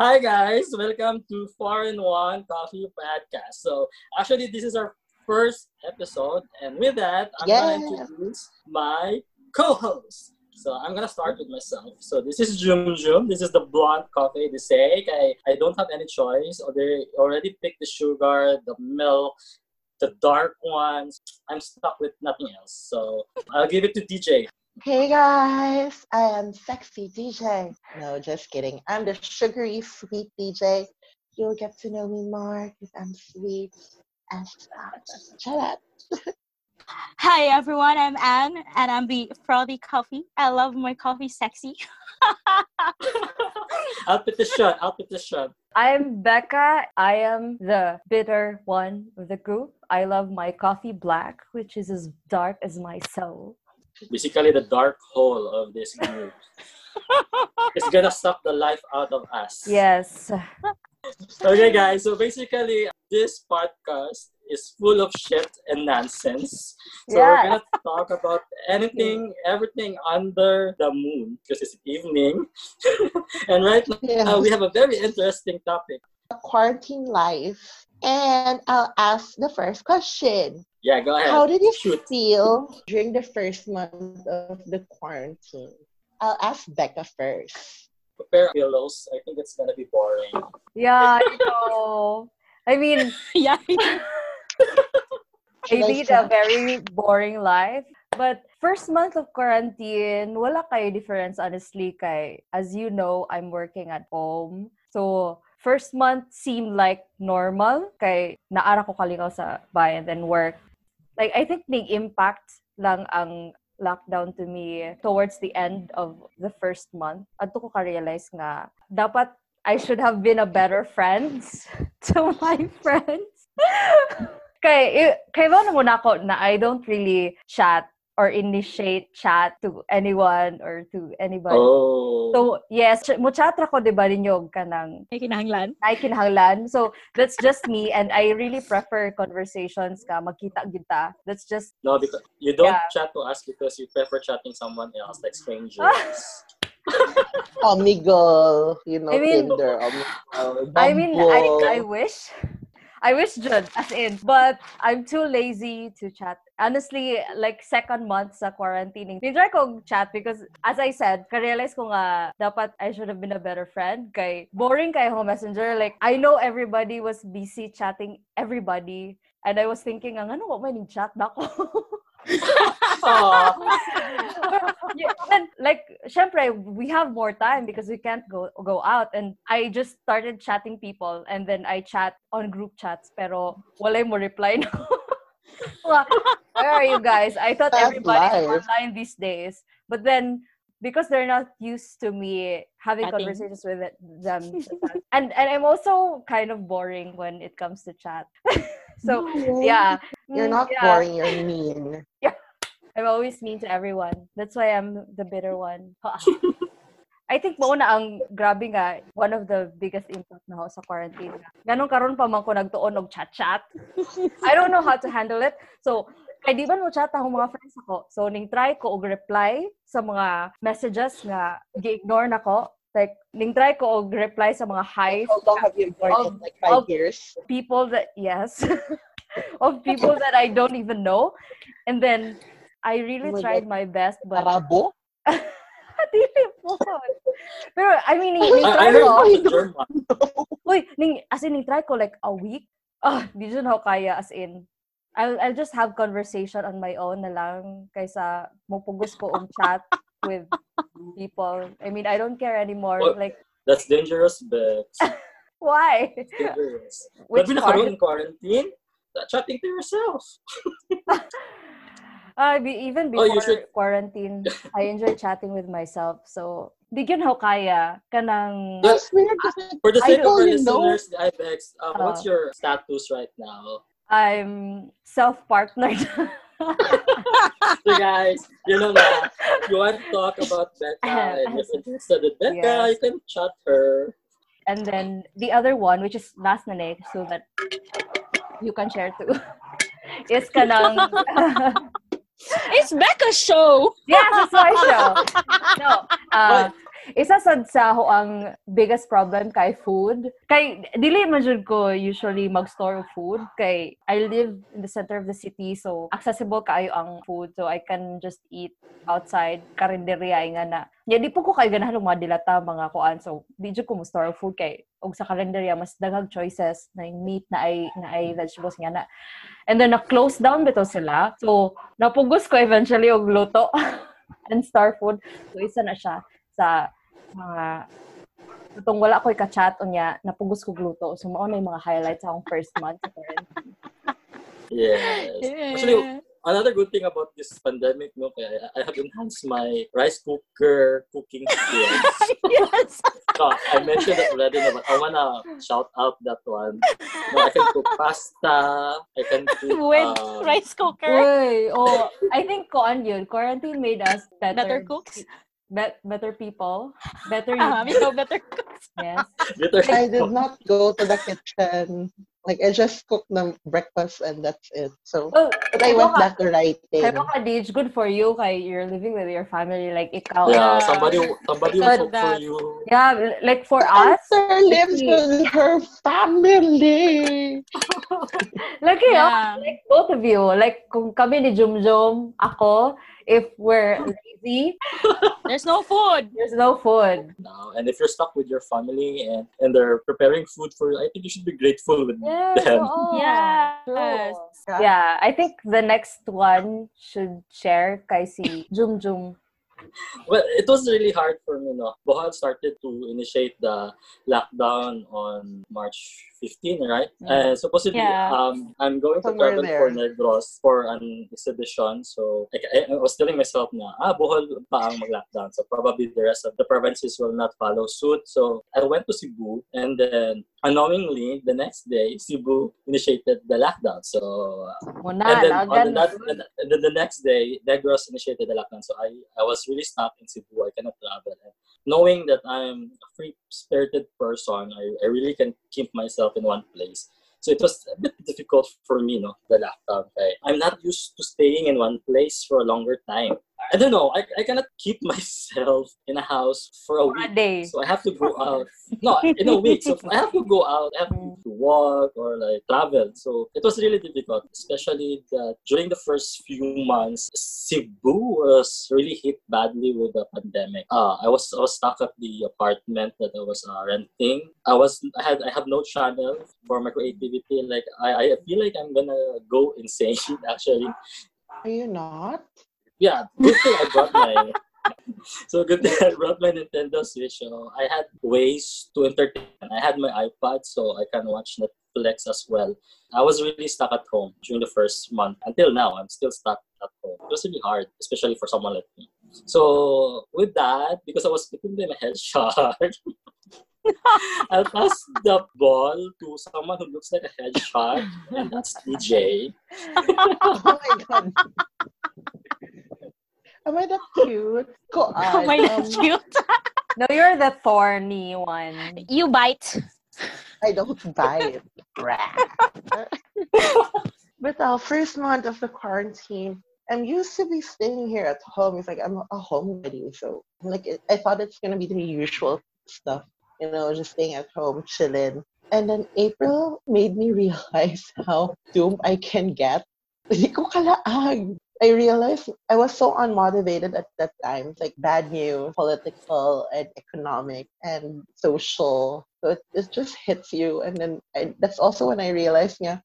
Hi guys, welcome to Four in One Coffee Podcast. So actually, this is our first episode, and with that, I'm Yeah. gonna introduce my co-host. So I'm gonna start with myself. So this is Jum Jum. This is the blonde coffee. They say I, I don't have any choice, or they already picked the sugar, the milk, the dark ones. I'm stuck with nothing else. So I'll give it to DJ. Hey guys, I am sexy DJ. No, just kidding. I'm the sugary sweet DJ. You'll get to know me more because I'm sweet and stuff. Shut up. Hi everyone, I'm Anne and I'm the frothy coffee. I love my coffee sexy. I'll put the shot. I'll put the shot. I'm Becca. I am the bitter one of the group. I love my coffee black, which is as dark as my soul. Basically the dark hole of this group. it's gonna suck the life out of us. Yes. Okay, guys. So basically, this podcast is full of shit and nonsense. So we're gonna talk about anything, everything under the moon because it's evening. and right now Yeah. we have a very interesting topic. Quarantine life. And I'll ask the first question. Yeah, go ahead. How did you Shoot. feel during the first month of the quarantine? I'll ask Becca first. Prepare pillows. I think it's gonna be boring. Yeah, I know. I mean, yeah. I Should I lead a very boring life. But first month of quarantine, wala kayo difference honestly kay as you know, I'm working at home. So first month seemed like normal kay naara ko kalingaw sa bayan then work. Like I think the impact lang ang lockdown to me towards the end of the first month. Adto ko ka-realize nga dapat I should have been a better friend to my friends. kay i- kay ba na ako na I don't really chat or initiate chat to anyone or to anybody. Oh. So, yes, ch- muchatra ko 'di ba ninyo kanang May kinahanglan. naikinahanglan. So, that's just me and I really prefer conversations ka magkita kita. That's just No, because you don't Yeah. chat to us because you prefer chatting someone else, like strangers. Omegle, you know, I mean- Tinder, Omegle, I mean, I I wish I wish Jud, as in, but I'm too lazy to chat. Honestly, like second month sa quarantine, try ko chat because as I said, ka-realize ko nga dapat I should have been a better friend. Kay boring kay ako messenger. Like, I know everybody was busy chatting everybody. And I was thinking, ang ano ko may chat na ako? yeah, and like, syempre, we have more time because we can't go go out. And I just started chatting people and then I chat on group chats pero wala mo reply no. Well, Where are you guys? I thought That's everybody's life. online these days. But then because they're not used to me having Chatting. conversations with them. and and I'm also kind of boring when it comes to chat. so No, yeah. You're Mm, not yeah. boring, you're mean. I'm always mean to everyone. That's why I'm the bitter one. I think mauna ang grabe nga, one of the biggest impact na ako sa quarantine. Ganun karon pa man ko nagtuon og chat-chat. I don't know how to handle it. So, kay di ba mo chat akong mga friends ako. So, ning try ko og reply sa mga messages nga gi-ignore na ko. Like, ning try ko og reply sa mga hi How long have you ignored Of- it? Like five years? people that yes of people that I don't even know. And then I really Oh my tried my best but Arabo? dili po. Pero I mean ning, ning I, I try ko. uy ning as in ning try ko like a week? Ah di dyan ako kaya as in. I'll, I'll just have conversation on my own na lang kaysa mupugos ko og chat with people. I mean I don't care anymore Well, like That's dangerous, but why? it's dangerous. which Labi na karon in quarantine, chatting to yourself. Uh, be, even Oh, you before should- quarantine, I enjoy chatting with myself. So, di gyud how kaya kanang Yes. That's weird For the I sake of our don't know. listeners, IBEX, um, what's Uh, your status right now? I'm self-partnered. So guys, you know na, you want to talk about Becca and if you're interested in Becca, Yes. you can chat her. and then the other one, which is last na na, so that you can share too, is kanang It's Becca's show. yes, it's my show. No, uh, isa sad sa ako ang biggest problem kay food. Kay dili man jud ko usually mag-store of food kay I live in the center of the city so accessible kaayo ang food so I can just eat outside karinderya nga na. Ya di po ko kay ganahan mga dilata mga kuan so di jud ko mo store of food kay og sa kalendarya mas daghang choices na meat na ay na ay vegetables nga na. And then na-close down bitaw sila. So napugos ko eventually og luto and star food. So isa na siya sa mga Itong wala ko'y ka-chat o niya, napugos ko gluto. So, mao na yung mga highlights sa akong first month sa. Yes. Actually, another good thing about this pandemic, no, kaya I, I have enhanced my rice cooker cooking skills. yes. so, I mentioned that already, no, but I wanna shout out that one. No, I can cook pasta. I can cook With uh, rice cooker. Uy, oh, I think yun. Quarantine made us better. Better cooks. Bet better people. Better Ah, you. ikaw better cooks. yes. bitter. I did not go to the kitchen. Like, I just cooked the breakfast and that's it. So, Oh, but I went back to writing. Kaya ka, Dij, good for you. Kay you're living with your family. Like, ikaw. Yeah, Yeah. somebody somebody will cook for you. Yeah, like for us, Esther lives with her family. You know, Yeah. like both of you, like kung kami ni Jumjum, ako, if we're lazy, There's no food. there's no food. now. And if you're stuck with your family and, and they're preparing food for you, I think you should be grateful with Yes, them. oo. Yes. True. Yeah, I think the next one should share kay si Jumjum. Well, it was really hard for me. No, Bohol started to initiate the lockdown on March 15, right? Mm. And supposedly, Yeah. um, I'm going to Somewhere travel there. for Negros for an exhibition. So like, I, I was telling myself na, ah, Bohol pa ang mag-lockdown. So probably the rest of the provinces will not follow suit. So I went to Cebu and then unknowingly, the next day, Cebu initiated the lockdown. So Muna, and then lagan on the, that, and then the next day, Negros initiated the lockdown. So I, I was really stuck in Cebu. I cannot travel. And knowing that I'm a free-spirited person, I, I really can keep myself in one place. So it was a bit difficult for me, no, the lockdown. Okay? I'm not used to staying in one place for a longer time. I don't know. I, I cannot keep myself in a house for a For a week. day. So I have to go out. No, in a week. So I have to go out. I have to walk or like travel. So it was really difficult, especially that during the first few months, Cebu was really hit badly with the pandemic. Uh, I was I was stuck at the apartment that I was uh, renting. I was I had I have no channel for my creativity. Like I, I feel like I'm gonna go insane actually. Are you not? Yeah, good thing I brought my. so good thing I brought my Nintendo Switch. So I had ways to entertain. I had my iPad, so I can watch Netflix as well. I was really stuck at home during the first month. Until now, I'm still stuck at home. It was really hard, especially for someone like me. So with that, because I was bitten by a headshot, I'll pass the ball to someone who looks like a headshot, and that's DJ. Oh my god. Am I that cute? Ko Oh my um, cute. No, you're the thorny one. You bite. I don't bite. it. but our first month of the quarantine, I'm used to be staying here at home. It's like I'm a home homebody, so like it, I thought it's gonna be the usual stuff, you know, just staying at home, chilling. And then April made me realize how doomed I can get. Hindi ko kalaang. I realized I was so unmotivated at that time. Like bad news, political and economic and social. So it, it just hits you. And then I, that's also when I realized, yeah,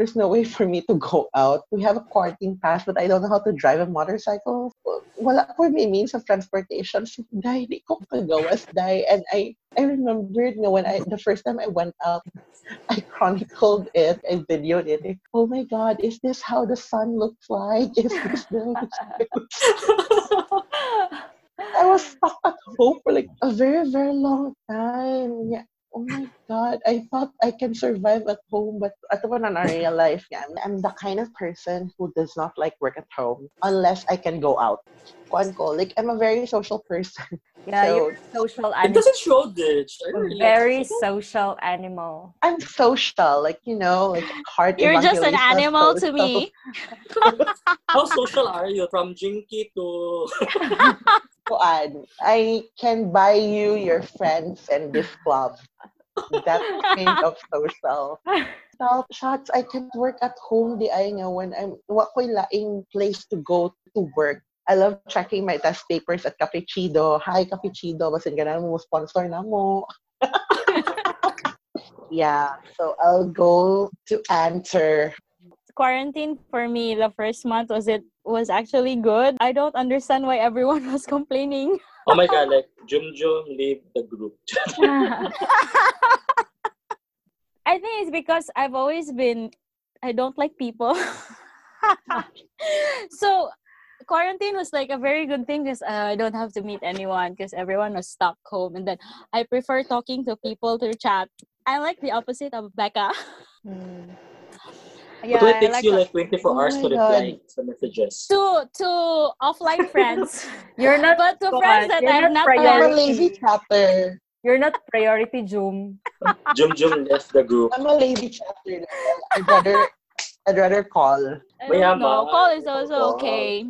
there's no way for me to go out. We have a quarantine pass, but I don't know how to drive a motorcycle. Wala ko may means of transportation. So, dahil di ko kagawas, dahil. And I, I remembered you know, when I, the first time I went out, I chronicled it, I videoed it. Oh my God, is this how the sun looks like? Is this the... I was stuck at home for like a very, very long time. Yeah. Oh my God. I thought I can survive at home, but at one in real life, yeah, I'm, I'm the kind of person who does not like work at home unless I can go out. Kuan ko, Like, I'm a very social person. Yeah, So- you're a social It animal. doesn't show ditch. I don't really Very social animal. I'm social, like, you know, like heart You're just an Evangelista, animal to social. me. How social are you? From Jinky to Juan, I can buy you your friends and this club. That kind of social. Stop shots, I can't work at home di ay nga when I'm wa ko'y laing place to go to work. I love checking my test papers at Capuchido. Hi, Capuchido. Basin na mo sponsor na mo. yeah, so I'll go to answer. Quarantine for me, the first month was it was actually good. I don't understand why everyone was complaining. Oh my god, like Jum Jum leave the group. I think it's because I've always been I don't like people. so quarantine was like a very good thing because uh, I don't have to meet anyone because everyone was stuck home and then I prefer talking to people through chat. I like the opposite of Becca. Hmm. Yeah, but it takes like you like 24 Oh hours my to reply to messages. to to offline friends. You're not but to Come friends that you're I've not not I'm a priority. lazy chatter. You're not priority, Jum. Jum Jum left the group. I'm a lazy chatter. I'd rather I'd rather call. I don't know. Uh, call is Call. also okay.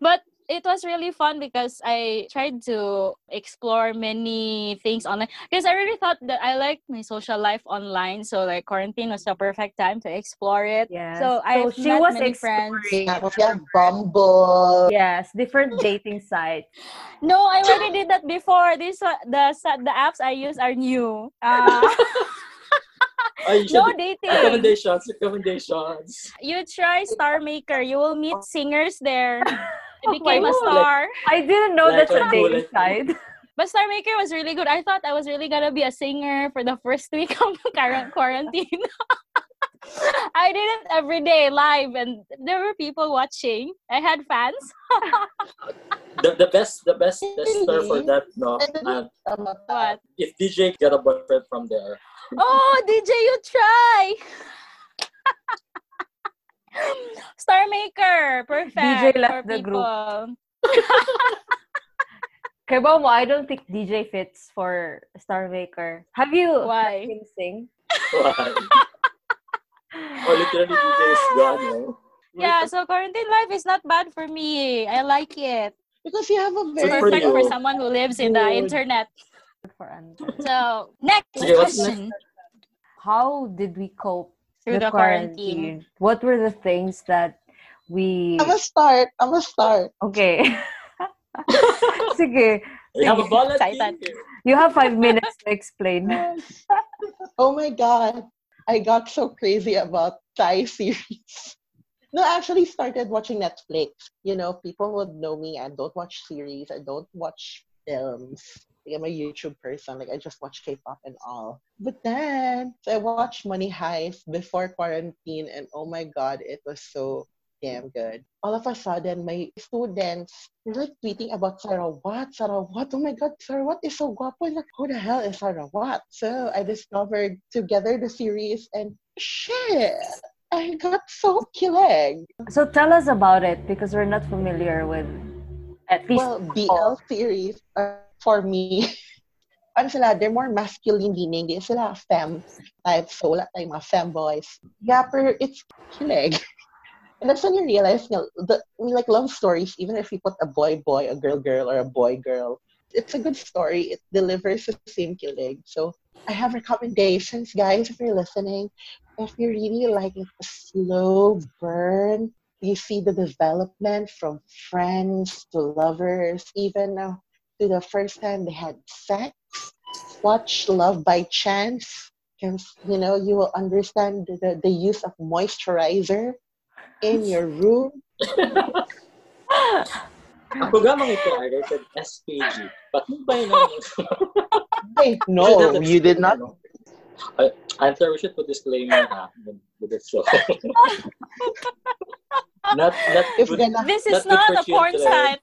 But it was really fun because I tried to explore many things online. Because I really thought that I liked my social life online. So like quarantine was the perfect time to explore it. Yeah. So I she met was many friends. exploring. Tapos yeah, Bumble. Yes, different dating sites. No, I already did that before. This uh, the the apps I use are new. Uh, Oh, you no should dating. recommendations, recommendations. You try Star Maker. You will meet singers there. I Oh became a star. I didn't know Like that's a a dating bullet. site. But Star Maker was really good. I thought I was really gonna be a singer for the first week of current quarantine. I did it every day live, and there were people watching. I had fans. The, the best the best tester for that no What? if DJ got a boyfriend from there. Oh, DJ, you try. Star Maker, perfect. DJ left for the group. people. Kay Momo, I don't think DJ fits for Star Maker. Have you Why? heard him sing? Why? oh, literally DJ is gone. No? Eh? Yeah, so quarantine life is not bad for me. I like it. Because you have a It's very for perfect you. for someone who lives in the internet. So next Sige, what's question How did we cope through with the quarantine. What were the things that we I'm a start. I'm a start. Okay. Sige. We have a volunteer. Excited. You have five minutes to explain. Oh my god. I got so crazy about Thai series. No, I actually started watching Netflix. You know, people would know me. I don't watch series. I don't watch films. Like, I'm a YouTube person. Like I just watch K-pop and all. But then so I watched Money Heist before quarantine, and oh my god, it was so damn good. All of a sudden, my students were like tweeting about Sarah Watt. Sarawat. Oh my god, Sarawat is so guapo. Like, who the hell is Sarawat? So I discovered together the series, and shit, I got so kilig. So tell us about it because we're not familiar with at least Well, BL series are for me. ano sila, they're more masculine leaning. Di sila femme type. So, wala tayong mga femboys. Yeah, pero it's kilig. And that's when you realize, you know, the, like love stories, even if you put a boy-boy, a girl-girl, or a boy-girl, it's a good story. It delivers the same kilig. So, I have recommendations, guys, if you're listening. If you really like a slow burn, you see the development from friends to lovers, even uh, to the first time they had sex. Watch Love by Chance. Because, you know, you will understand the, the, the use of moisturizer in your room. Ang programang ito ay rated SPG. Patnubay na. Wait, no, you did not. I, Answer, we should put disclaimer ha, with, with the show. not, not If good- gonna, This is good not a porn children. site.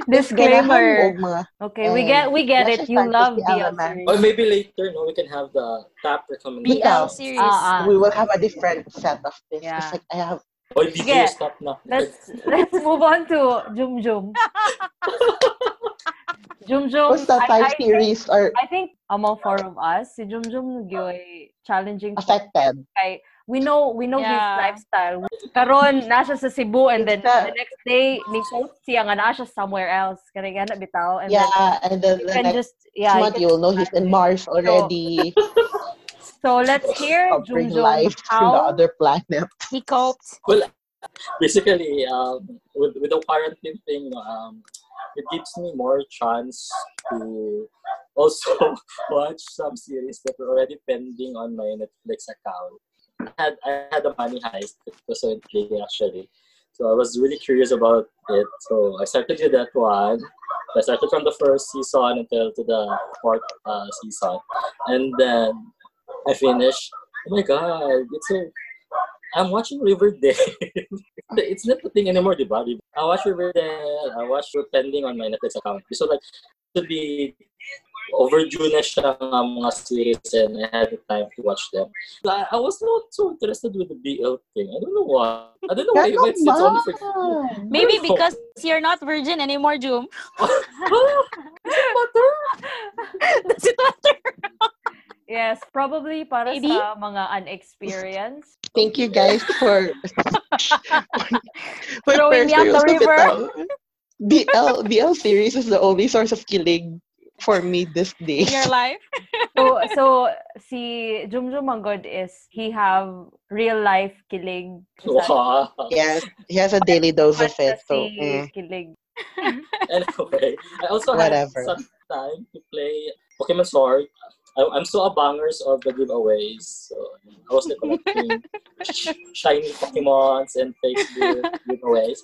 disclaimer. Okay, we get we get it. You love the BL. Or maybe later, no, we can have the top recommendation. BL series. Ah. we will have a different set of this. Yeah. It's like I have Oy, DJ, Sige. stop na. Let's let's move on to Jum Jum. Jum Jum. what's the I- Thai I think- series are I think among four of us, si Jum Jum nagyoy challenging affected. kay we know we know his lifestyle. Karon nasa sa Cebu and then the next day ni post siya nga naa siya somewhere else. Kani gana bitaw and then Yeah, and then you the can next just yeah, you month you'll know he's in Mars already, So let's hear covering Jumjum life from the how other planet. He coped. basically um, with, with the quarantine thing um, it gives me more chance to also watch some series that were already pending on my netflix account i had, I had a money heist intriguing actually so i was really curious about it so i started with that one i started from the first season until to the fourth uh, season and then i finished oh my god it's so I'm watching Riverdale. it's not the thing anymore, diba? I watch Riverdale. I watch pending on my Netflix account. So like, to be overdue na siya nga mga series and I had the time to watch them. I, I was not so interested with the BL thing. I don't know why. I don't know why, why it's, it's only for Maybe because you're not virgin anymore, Jum. Does it matter? yes, probably para Maybe? sa mga unexperienced. Thank you guys for for Throwing me out the first river. BL BL series is the only source of kilig for me this day. In your life? So so si Jumjum Manggod is he have real life kilig. Wow. Yes, he has a daily dose of it. So mm. kilig. Anyway, I also Whatever. had some time to play Pokemon Sword. I, I'm so a bangers of the giveaways. So I was like collecting shiny Pokemons and Facebook giveaways.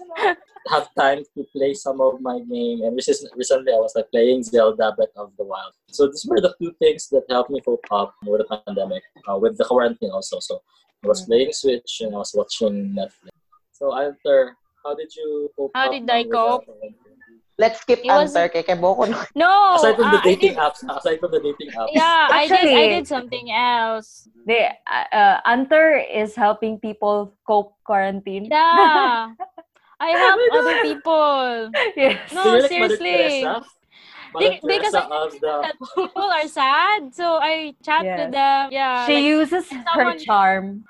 Have time to play some of my game. And recent- recently, I was like playing Zelda Breath of the Wild. So these were the two things that helped me cope up with the pandemic, uh, with the quarantine also. So I was playing Switch and I was watching Netflix. So Alter, how did you cope How did I cope? Let's skip It was- answer kay Keboko. No. aside from the uh, I dating did- apps, aside from the dating apps. Yeah, I did. I did something else. The uh, uh, is helping people cope quarantine. Yeah. I help Oh other people. yes. No, like seriously. Teresa? Because I of the that people are sad, so I chat Yes. with them. Yeah. She like- uses her charm.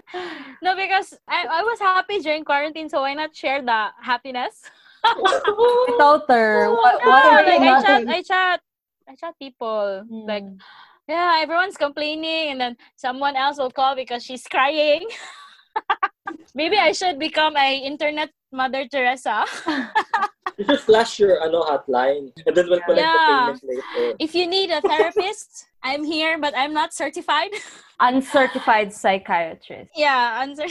no, because I, I was happy during quarantine, so why not share the happiness? Without her, what, No, what like I chat, I chat, I chat people. Like, Mm. yeah, everyone's complaining, and then someone else will call because she's crying. Maybe I should become a internet Mother Teresa. You should flash your ano hotline and then we'll collect Yeah. the payment later. if you need a therapist, I'm here, but I'm not certified. uncertified psychiatrist. yeah, answer.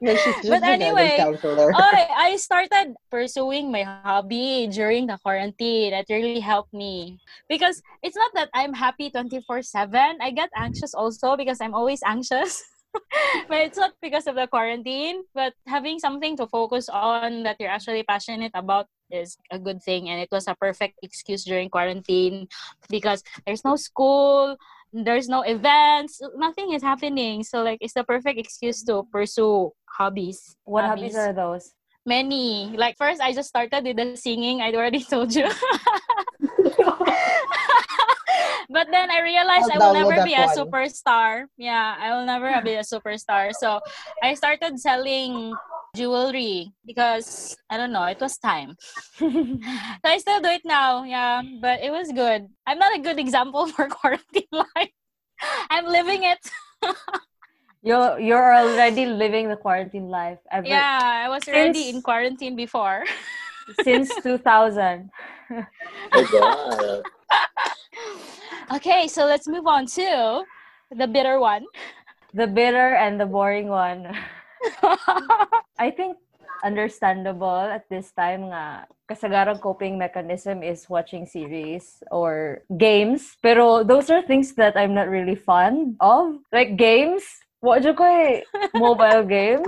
No, she's just But anyway, counselor. Oh, I, I started pursuing my hobby during the quarantine. That really helped me. Because it's not that I'm happy 24 7. I get anxious also because I'm always anxious. but it's not because of the quarantine. But having something to focus on that you're actually passionate about is a good thing. And it was a perfect excuse during quarantine because there's no school, there's no events, nothing is happening. So, like, it's the perfect excuse to pursue hobbies. What hobbies are those? Many. Like first, I just started with the singing. I already told you. but then I realized I'll I will never that be a superstar. Yeah, I will never be a superstar. So I started selling jewelry because I don't know. It was time. so I still do it now. Yeah, but it was good. I'm not a good example for quarantine life. I'm living it. You're you're already living the quarantine life ever Yeah, I was already Since- in quarantine before. since 2000. Oh. Okay, so let's move on to the bitter one. The bitter and the boring one. I think understandable at this time nga kasagarang coping mechanism is watching series or games. Pero those are things that I'm not really fond of. Like games. What ko eh, mobile games?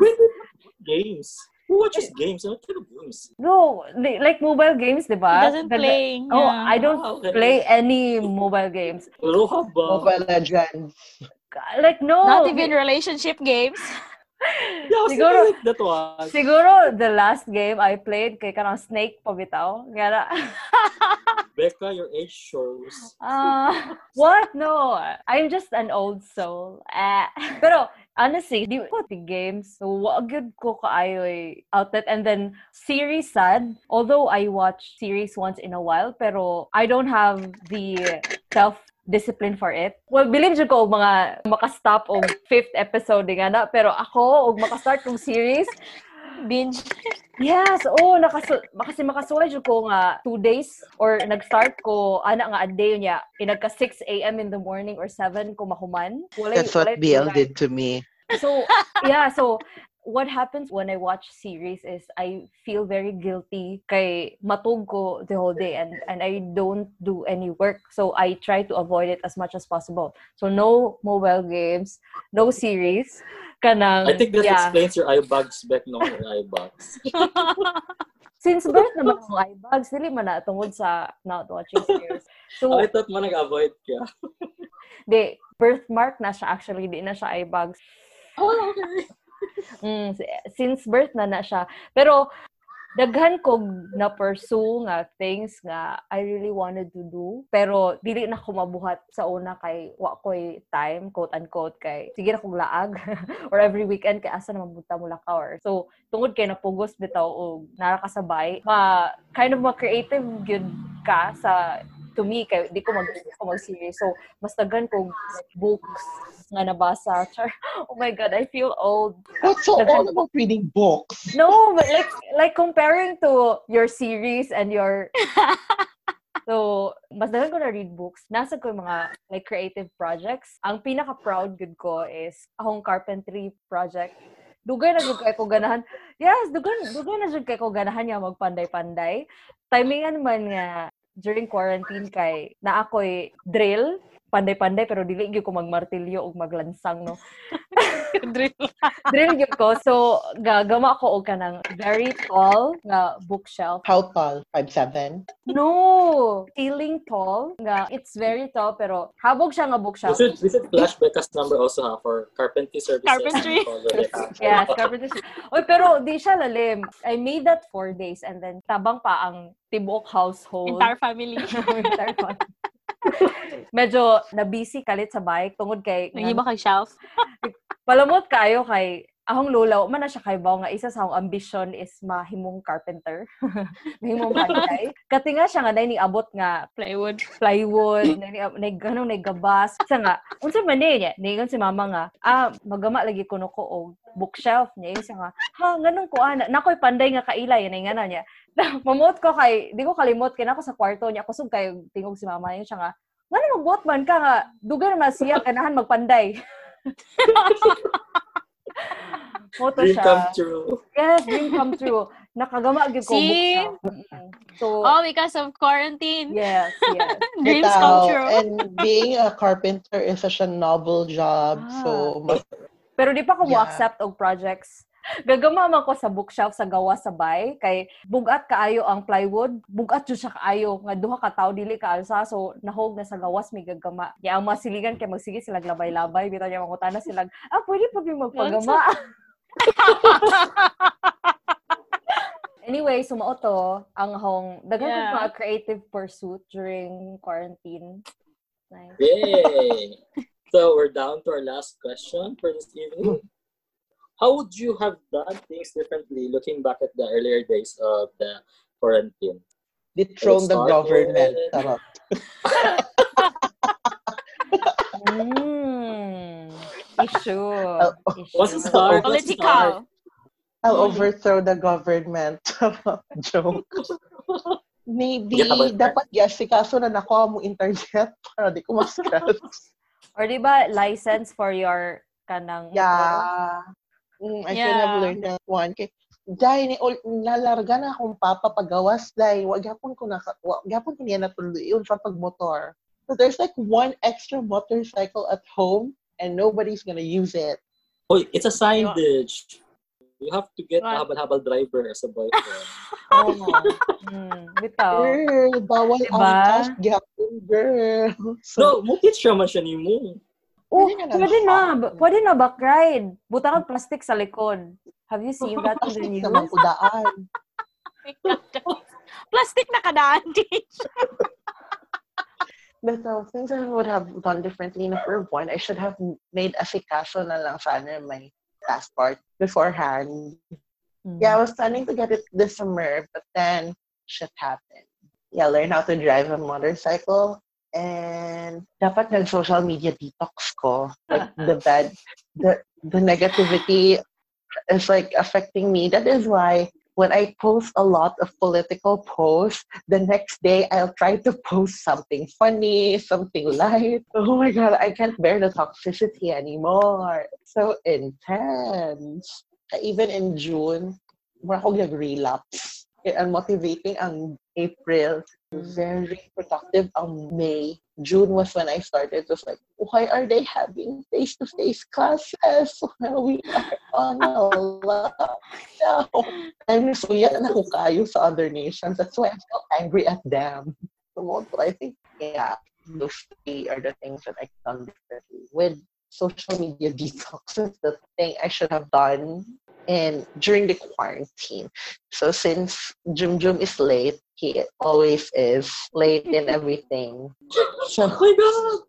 Games. Who watches games? What kind of games? No, like mobile games, di He ba? doesn't Ganda- play. Oh, yeah. I don't Ah, okay. play any mobile games. Roha ba? Mobile Legends. Like no. Not even relationship games. Yeah, Siguro- like that one. Siguro the last game I played kay kanang Snake pabitaw. Na. Becca, your age shows. Ah, what? No, I'm just an old soul. Ah. Pero honestly, di ko the games. So, wag good ko kaayo eh, outlet. And then, series sad. Although I watch series once in a while, pero I don't have the self discipline for it. Well, believe jud ko mga makastop og fifth episode nga na. Pero ako, og makastart kong series, Binge. Yes, oh, nakasu kasi makasuway jud ko nga two days or nag-start ko ana nga a day niya inagka 6 a.m. in the morning or 7 ko mahuman. Walay, That's what walay BL did to me. So, yeah, so what happens when I watch series is I feel very guilty kay matug ko the whole day and and I don't do any work. So I try to avoid it as much as possible. So no mobile games, no series. Kanang I think that yeah. explains your eye bags, Beck, no? Your eye bags. Since birth naman akong eye bags, dili man na tungod sa not watching series. So, I thought mo nag-avoid ka. di, birthmark na siya actually, di na siya eye bags. Oh, okay. Mm, si- since birth na na siya. Pero, daghan ko na pursue nga things nga I really wanted to do. Pero, dili na ko mabuhat sa una kay wa ko'y time, quote unquote, kay sige na kong laag. or every weekend, kay asa naman punta mo lakaw. Or, so, tungod kay napugos bitaw o narakasabay, ma, kind of ma-creative yun ka sa to me kay di ko mag di ko mag-series. So, mas daghan ko books nga nabasa. Char, oh my God, I feel old. What's so all about reading books? No, but like like comparing to your series and your So, mas dahil ko na read books, nasa ko yung mga like creative projects. Ang pinaka-proud good ko is akong carpentry project. Dugay na jud kay ko ganahan. Yes, dugay, dugay na jud kay ko ganahan niya magpanday-panday. Timingan man nga during quarantine kay na ako'y drill, panday-panday pero dili gyud ko magmartilyo o maglansang no. Drill. drill gyud ko. So, gagama ko og kanang very tall nga bookshelf. How tall? Five seven. No! Ceiling tall. Nga, it's very tall, pero habog siya nga We bookshelf. should, we should flash Becca's number also ha, for carpentry services. Carpentry. Yes, carpentry. Oy, pero di siya lalim. I made that four days and then tabang pa ang tibuok household. Entire family. Entire family. Medyo na-busy kalit sa bike tungod kay Nangiba kag shelf. palamot kayo kay ahong lola, man na siya kay Bao nga isa sa akong ambition is mahimong carpenter. mahimong panday. Kati nga siya nga dahil ni abot nga Plywood. plywood, na na ganong nagabas. Sa nga, unsa man niya, niya si mama nga, ah, magama lagi kuno ko og bookshelf niya. Isa nga, ha, ganun ko ana. Nakoy panday nga kailay, yan nga niya. Mamuot ko kay, di ko kalimot, kaya ako sa kwarto niya, kusog kay tingog si mama niya siya nga, nga magbuot man ka nga, dugan naman siya, ganahan magpanday. Moto Dream siya. come true. Yes, dream come true. Nakagama gyud ko See? So, Oh, because of quarantine. yes, yes. Dreams Bitaw. come true. And being a carpenter is such a noble job. Ah. So, mas, Pero di pa ko Yeah. accept og projects. Gagama man ko sa bookshelf sa gawa sa bay kay bugat kaayo ang plywood, bugat jud siya kaayo nga duha ka tawo dili ka alsa so nahog na sa gawas may gagama. Ya ang mga siligan kay magsige sila labay-labay bitaw niya mangutana sila, ah pwede pa gyud magpagama. anyway, sumao to ang hong daghan Yeah. yeah. mga creative pursuit during quarantine. Nice. Yay! so we're down to our last question for this evening. How would you have done things differently looking back at the earlier days of the quarantine? dethrone the government. Charot. Mm. Issue. Issue. What's the start? What's the start? Political. I'll overthrow the government. Joke. Maybe, about- dapat yes, kaso na nakuha mo internet para di ko ma-stress. Or di ba license for your kanang? Yeah. Mm, I should have Yeah. learned that one. Kay, dahil ni ol- nalarga na akong papa pagawas dahil wag yapon ko na wag yapon ko niya natuloy yun sa pagmotor. So there's like one extra motorcycle at home and nobody's gonna use it. Oh, it's a signage. You have to get a habal-habal driver as a boyfriend. Oh. mm, bitaw. Girl, bawal Diba? ang gyapon, girl. So, no, mukit siya man siya ni mo. Oh, Pwede na pwede na. Pwede na back ride. Butang ang plastic sa likod. Have you seen that in the plastic news? naman kudaan. Plastic na kadaan, teacher. But uh, things I would have done differently. Number one, I should have made asikaso na lang sana my passport beforehand. Yeah, I was planning to get it this summer, but then shit happened. Yeah, learn how to drive a motorcycle. And dapat nag-social media detox ko. Like ah, ah. the bad, the, the negativity is like affecting me. That is why when I post a lot of political posts, the next day I'll try to post something funny, something light. Oh my god, I can't bear the toxicity anymore. So intense. Even in June, wala akong nag-relapse. Ang motivating ang April. Very productive ang May. June was when I started. Was like, why are they having face-to-face classes while we are on a lockdown? I'm so yan ako kayo sa other nations. That's why I'm so angry at them. So, but I think, yeah, those three are the things that I can differently. With social media detox is the thing I should have done and during the quarantine. So since Jum Jum is late, he always is late in everything. So Oh my god!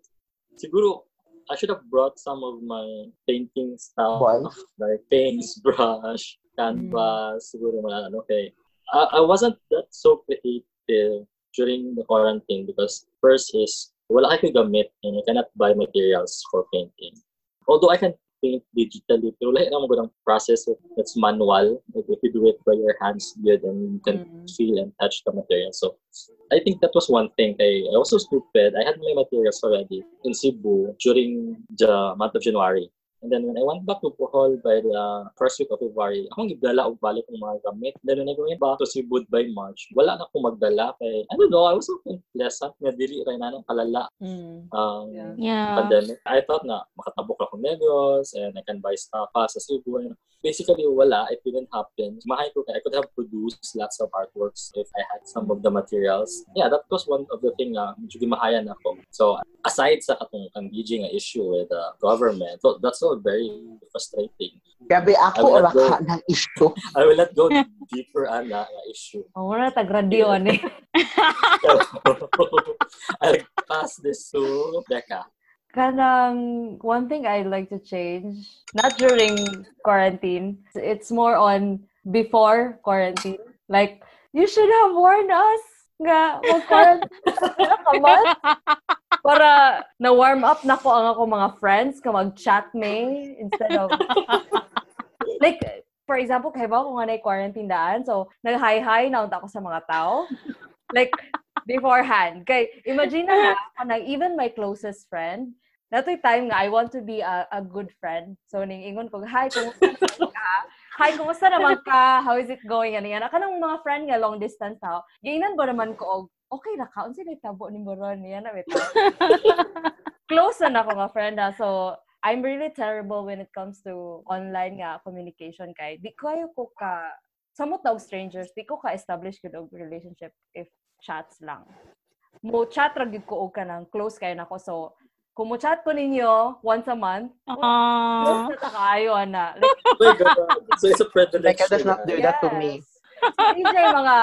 Siguro, I should have brought some of my painting stuff. Why? Like paints, brush, canvas, siguro mga ano. Okay. I, I wasn't that so creative during the quarantine because first is wala kayo gamit and I cannot buy materials for painting. Although I can paint digitally, pero lahat naman ko ng process that's manual. Like if you do it by your hands good and you can Mm. feel and touch the material. So I think that was one thing. I, I was so stupid. I had my materials already in Cebu during the month of January. And then when I went back to Bohol by the first week of February, akong igdala og balik ng mga gamit. Then when I went back to Cebu by March, wala na akong magdala. Kay, I don't know, I was so pleasant nga dili rin na ng kalala Mm. ang Yeah. Yeah. pandemic. I thought na makatabok ako negos and I can buy stuff pa sa Cebu. And basically, wala. It didn't happen. Mahay ko kaya I could have produced lots of artworks if I had some of the materials. Yeah, that was one of the thing na medyo gimahayan ako. So, aside sa katong ang BG nga issue with the government, so that's all very frustrating. grabe I ako will or go. ka ng issue. I will not go deeper on that issue. Oh, wala tag-radio ni. I'll pass this to Becca. Kanang one thing I'd like to change, not during quarantine, it's more on before quarantine. Like, you should have warned us nga mag-quarantine ka para na-warm up na ko ang ako mga friends ka mag-chat me instead of like for example kay ba kung nga quarantine daan? So nag-hi-hi na ako sa mga tao. Like beforehand. Kay imagine na na even my closest friend Natoy time nga, I want to be a, a good friend. So, ning ingon ko, hi, naman ka? Hi, kumusta naman ka? How is it going? Ano yan? Kanang mga friend nga, long distance tao. Gainan ba naman ko, og, okay na ka? Unsa na tabo ni Boron? Yan na, bitaw. Close na ako nga friend ha. So, I'm really terrible when it comes to online nga communication kay. Di kayo ko ka, samot na og strangers, di ko ka-establish ko og relationship if chats lang. Mo chat ra gyud ko og kanang close kayo nako. So, kung mo chat ko ninyo once a month, close Aww. na ta kayo ana. Like, Oh. So it's a predilection. Becca does not do that to me. yes. So, DJ, mga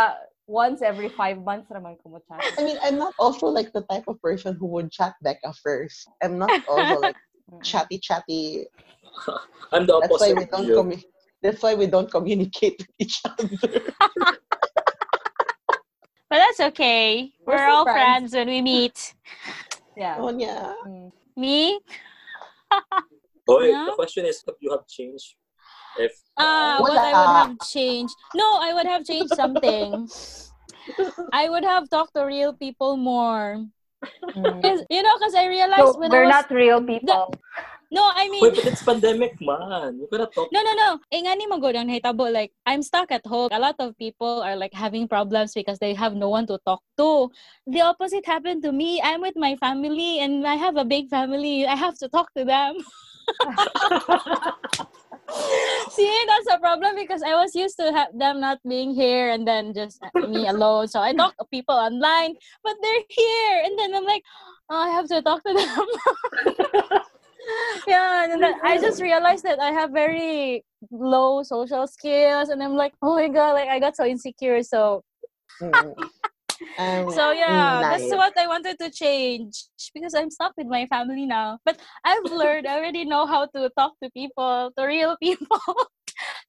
once every five months naman ko mo chat. I mean, I'm not also like the type of person who would chat Becca first. I'm not also like chatty chatty. I'm the That's why opposite we of don't you. commu- That's why we don't communicate with each other. But that's okay. We're We're, all friends. friends when we meet. Yeah. oh yeah. Mm. Me? Oh, wait, the question is, what you have changed? If Uh, what I would have changed. No, I would have changed something. I would have talked to real people more. Mm. 'Cause, you know, because I realized So, when we're I was... not real people. No, I mean... wait, but it's pandemic, man. You cannot talk. No, no, no. Eh, nga ni. Like, I'm stuck at home. A lot of people are like having problems because they have no one to talk to. The opposite happened to me. I'm with my family and I have a big family. I have to talk to them. See, that's a problem because I was used to have them not being here and then just me alone. So I talk to people online, but they're here. And then I'm like, oh, I have to talk to them. yeah, and then I just realized that I have very low social skills, and I'm like, oh my god, like I got so insecure. So Mm. Um, So yeah, that's what I wanted to change because I'm stuck with my family now. But I've learned I already know how to talk to people, to real people,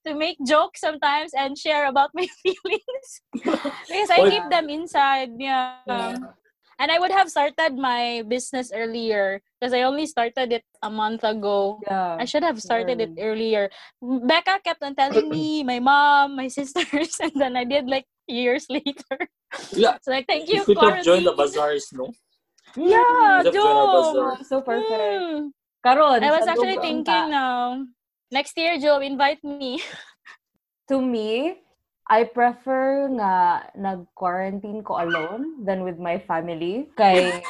to make jokes sometimes and share about my feelings because I Well- keep them inside. Yeah. And I would have started my business earlier because I only started it a month ago. Yeah. I should have started it earlier. Becca kept on telling me, my mom, my sisters, and then I did like years later. Yeah. So like, thank you, If we could join the bazaars, no? Yeah, You'd have joined our bazaar. Jom! So perfect. Mm. Karon, I was actually thinking ta. now, next year, Joe, invite me. to me, I prefer nga nag-quarantine ko alone than with my family. Kay,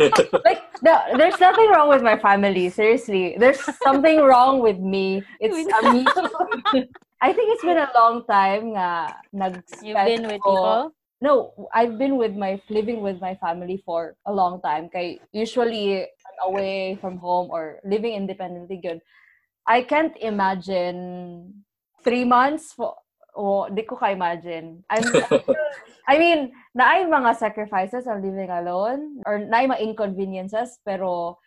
like, no, there's nothing wrong with my family. Seriously. There's something wrong with me. It's a me. I think it's been a long time nga nag You've been with people? No, I've been with my living with my family for a long time. Kay usually I'm away from home or living independently good. I can't imagine three months for oh, di ko ka-imagine. I'm, I mean, naay mga sacrifices of living alone or naay mga inconveniences pero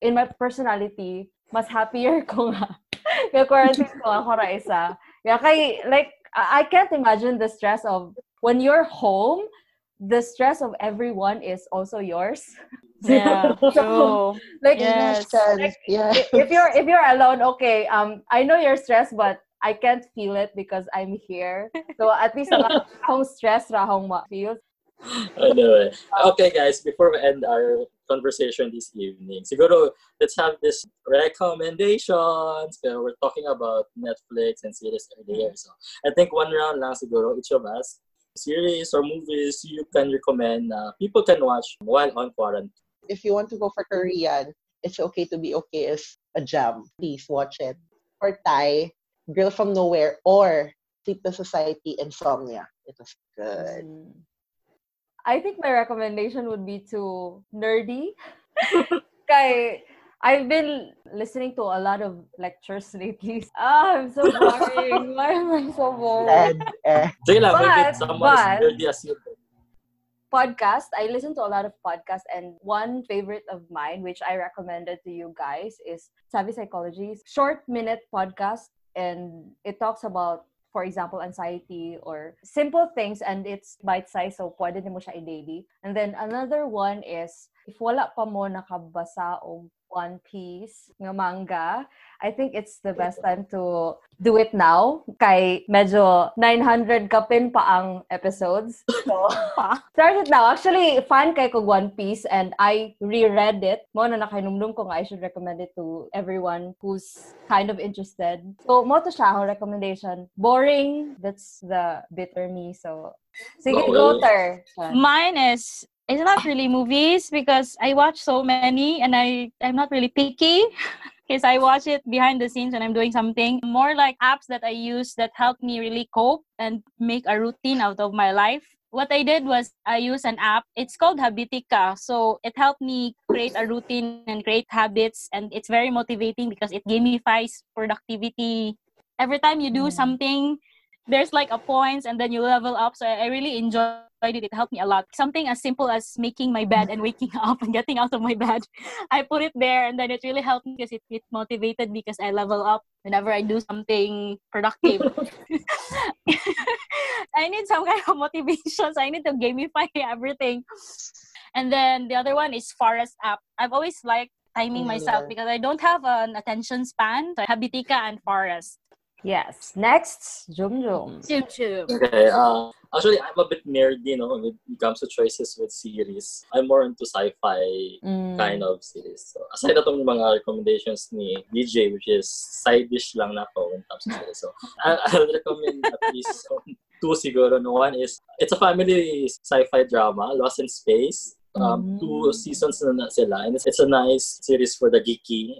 in my personality, mas happier ko nga. Kaya quarantine ko ako ra isa. Kaya kay, like, I I can't imagine the stress of when you're home, the stress of everyone is also yours. Yeah, true. Like, Yes. Sense. Yeah. i- if you're if you're alone, okay, um, I know you're stressed, but I can't feel it because I'm here. So at least ang akong stress ra akong ma-feel. anyway, okay, guys. Before we end our conversation this evening, siguro let's have this recommendations. Kaya we're talking about Netflix and series earlier. So I think one round lang siguro each of us series or movies you can recommend uh, people can watch while on quarantine. If you want to go for Korean, it's okay to be okay is a jam. Please watch it. For Thai, Girl from Nowhere or Sleepless Society Insomnia. It was good. Mm. I think my recommendation would be to nerdy. Kay, I've been listening to a lot of lectures lately. Ah, I'm so boring. Why am I so boring? And eh, Sige lang, But- but- is nerdy as you. podcast. I listen to a lot of podcasts, and one favorite of mine, which I recommended to you guys, is Savvy Psychologist's short minute podcast, and it talks about, for example, anxiety or simple things, and it's bite size, so pwede mo siya i-daily. And then another one is if wala pa mo nakabasa o One Piece nga manga, I think it's the best time to do it now. Kay medyo 900 kapin pa ang episodes. So, start it now. Actually, fan kay ko One Piece and I reread it. Mo na nakainumdum ko nga I should recommend it to everyone who's kind of interested. So, mo to siya akong recommendation. Boring, that's the bitter me. So, sige, go ter. Mine is it's not really movies because I watch so many and I I'm not really picky because I watch it behind the scenes when I'm doing something. More like apps that I use that help me really cope and make a routine out of my life. What I did was I use an app. It's called Habitica. So it helped me create a routine and create habits and it's very motivating because it gamifies productivity. Every time you do Mm. something, there's like a points and then you level up. So I I really enjoyed it. It helped me a lot. Something as simple as making my bed and waking up and getting out of my bed. I put it there and then it really helped me because it, it motivated because I level up whenever I do something productive. I need some kind of motivation. So I need to gamify everything. And then the other one is Forest app. I've always liked timing oh, myself because I don't have an attention span. So Habitica and Forest. Yes. Next, Jumjum. Chum chum. Okay. Uh, actually, I'm a bit nerdy, you know, when it comes to choices with series. I'm more into sci-fi Mm. kind of series. So, aside na itong mga recommendations ni DJ, which is side dish lang na ako when it comes to series. So, I- I'll recommend at least two siguro. No, one is, it's a family sci-fi drama, Lost in Space. Um, Mm. Two seasons na, na sila. And it's, it's a nice series for the geeky.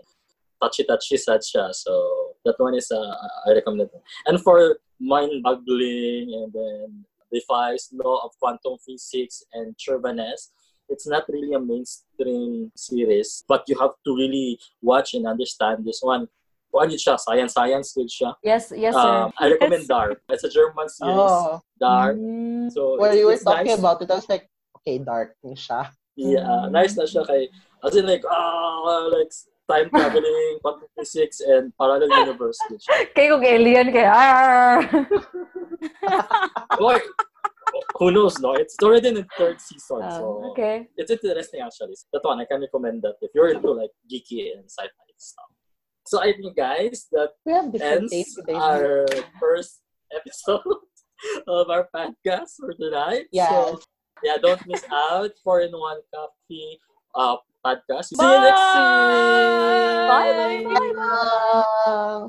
Touchy-touchy sad siya. So, that one is, uh, I recommend it. And for mind-boggling and then defies law of quantum physics and Chervanes, it's not really a mainstream series, but you have to really watch and understand this one kung ano siya, science-science good siya. Yes, yes, sir. Um, I recommend Dark. It's a German series. Oh, Dark. Mm. So, when it's, you were talking nice. about it, I was like, okay, dark na siya. Yeah, Mm. nice na siya kay, as in like, ah, like, time traveling, quantum physics, and parallel universe good siya. Kaya kung alien, kaya, ah! Or, who knows, no? It's already in the third season, Ah, so okay. it's interesting actually. That one, I can recommend that if you're into like geeky and sci-fi stuff. So I think, guys, that We have different ends today. our first episode of our podcast for tonight. Yes. So, yeah, don't miss out for in one coffee uh podcast. See you next week. Bye, bye, bye, bye. Yeah.